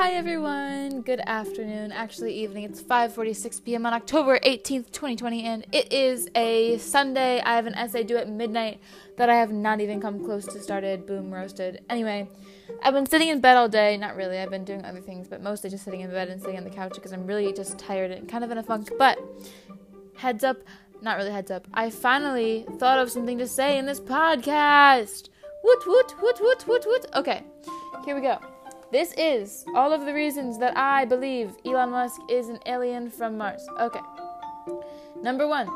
Hi everyone. Good afternoon. Actually evening. It's 5:46 p.m. on October 18th, 2020 and it is a Sunday. I have an essay due at midnight that I have not even come close to started. Boom roasted. Anyway, I've been sitting in bed all day. Not really. I've been doing other things, but mostly just sitting in bed and sitting on the couch because I'm really just tired and kind of in a funk. But heads up, not really heads up. I finally thought of something to say in this podcast. Woot woot woot woot woot woot. Okay. Here we go. This is all of the reasons that I believe Elon Musk is an alien from Mars. Okay. Number one,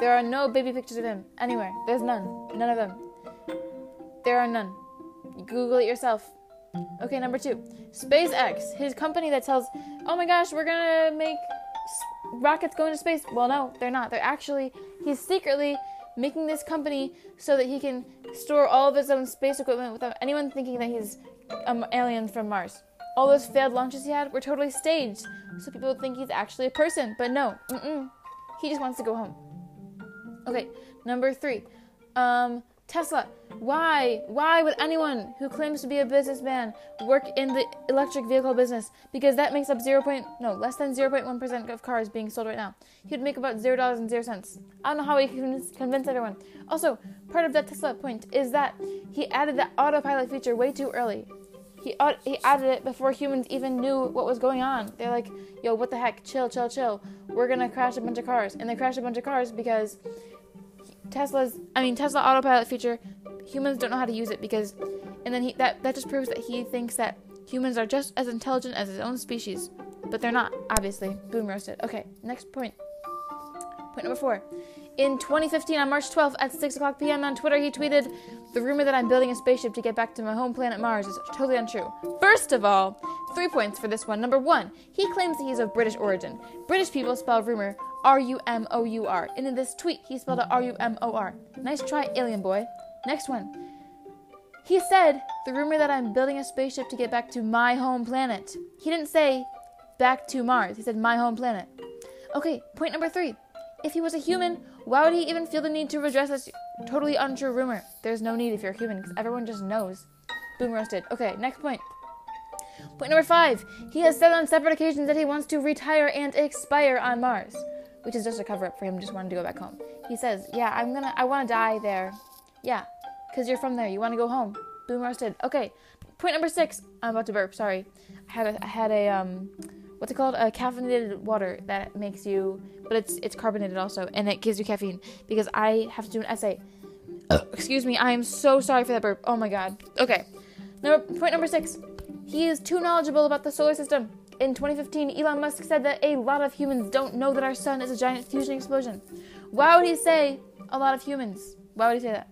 there are no baby pictures of him anywhere. There's none. None of them. There are none. Google it yourself. Okay, number two, SpaceX, his company that tells, oh my gosh, we're gonna make rockets go into space. Well, no, they're not. They're actually, he's secretly making this company so that he can store all of his own space equipment without anyone thinking that he's um, aliens from Mars. All those failed launches he had were totally staged, so people would think he's actually a person. But no, mm-mm. he just wants to go home. Okay, number three, um, Tesla. Why? Why would anyone who claims to be a businessman work in the electric vehicle business? Because that makes up zero point no less than zero point one percent of cars being sold right now. He'd make about zero dollars and zero cents. I don't know how he can convince everyone. Also, part of that Tesla point is that he added the autopilot feature way too early. He he added it before humans even knew what was going on. They're like, "Yo, what the heck? Chill, chill, chill. We're gonna crash a bunch of cars," and they crashed a bunch of cars because Tesla's, I mean, Tesla autopilot feature, humans don't know how to use it because, and then he that that just proves that he thinks that humans are just as intelligent as his own species, but they're not. Obviously, boom roasted. Okay, next point. Point number four. In 2015, on March 12th at 6 o'clock p.m. on Twitter, he tweeted, The rumor that I'm building a spaceship to get back to my home planet Mars is totally untrue. First of all, three points for this one. Number one, he claims that he's of British origin. British people spell rumor R U M O U R. And in this tweet, he spelled it R U M O R. Nice try, alien boy. Next one. He said, The rumor that I'm building a spaceship to get back to my home planet. He didn't say back to Mars, he said my home planet. Okay, point number three. If he was a human, why would he even feel the need to redress this totally untrue rumor? There's no need if you're a human, because everyone just knows. Boom roasted. Okay, next point. Point number five. He has said on separate occasions that he wants to retire and expire on Mars, which is just a cover up for him just wanting to go back home. He says, "Yeah, I'm gonna, I want to die there. Yeah, because you're from there. You want to go home. Boom roasted. Okay. Point number six. I'm about to burp. Sorry. I had a, I had a um, what's it called? A caffeinated water that makes you, but it's it's carbonated also, and it gives you caffeine because I have to do an essay. Excuse me. I am so sorry for that burp. Oh my god. Okay. Number point number six. He is too knowledgeable about the solar system. In 2015, Elon Musk said that a lot of humans don't know that our sun is a giant fusion explosion. Why would he say a lot of humans? Why would he say that?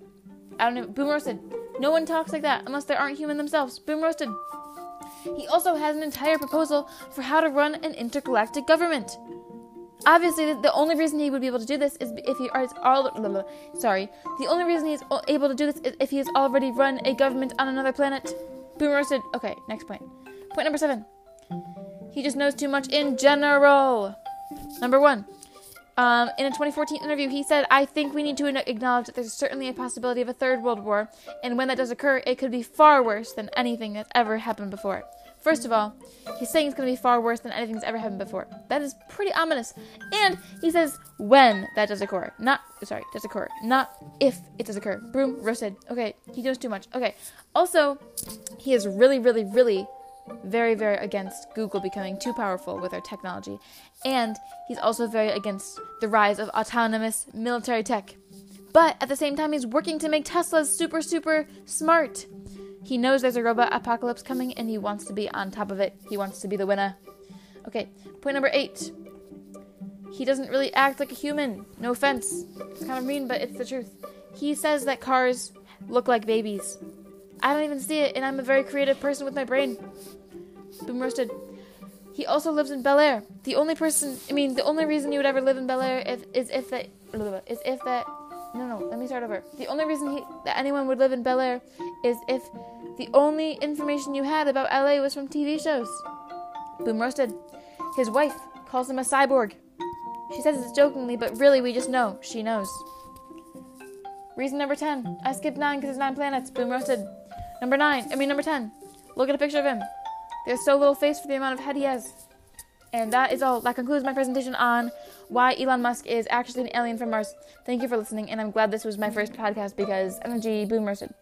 I don't know. Boom roasted. No one talks like that unless they aren't human themselves. Boom roasted. He also has an entire proposal for how to run an intergalactic government. Obviously, the only reason he would be able to do this is if he is all sorry. The only reason he's able to do this is if he has already run a government on another planet. Boom roasted. Okay, next point. Point number seven. He just knows too much in general. Number one. Um, in a 2014 interview, he said, I think we need to acknowledge that there's certainly a possibility of a third world war, and when that does occur, it could be far worse than anything that's ever happened before. First of all, he's saying it's going to be far worse than anything that's ever happened before. That is pretty ominous. And he says when that does occur. Not, sorry, does occur. Not if it does occur. Broom, roasted. Okay, he knows too much. Okay. Also, he is really, really, really very, very against Google becoming too powerful with their technology. And he's also very against the rise of autonomous military tech. But at the same time, he's working to make Teslas super, super smart. He knows there's a robot apocalypse coming and he wants to be on top of it. He wants to be the winner. Okay, point number eight. He doesn't really act like a human. No offense. It's kind of mean, but it's the truth. He says that cars look like babies. I don't even see it, and I'm a very creative person with my brain. Boom roasted. He also lives in Bel Air. The only person, I mean, the only reason you would ever live in Bel Air if, is if that, is if that, no, no, let me start over. The only reason he, that anyone would live in Bel Air is if the only information you had about LA was from TV shows. Boom roasted. His wife calls him a cyborg. She says it's jokingly, but really we just know. She knows. Reason number 10. I skipped 9 because there's 9 planets. Boom roasted. Number 9. I mean, number 10. Look at a picture of him. There's so little face for the amount of head he has. And that is all. That concludes my presentation on why Elon Musk is actually an alien from Mars. Thank you for listening, and I'm glad this was my first podcast because Energy Boomer said.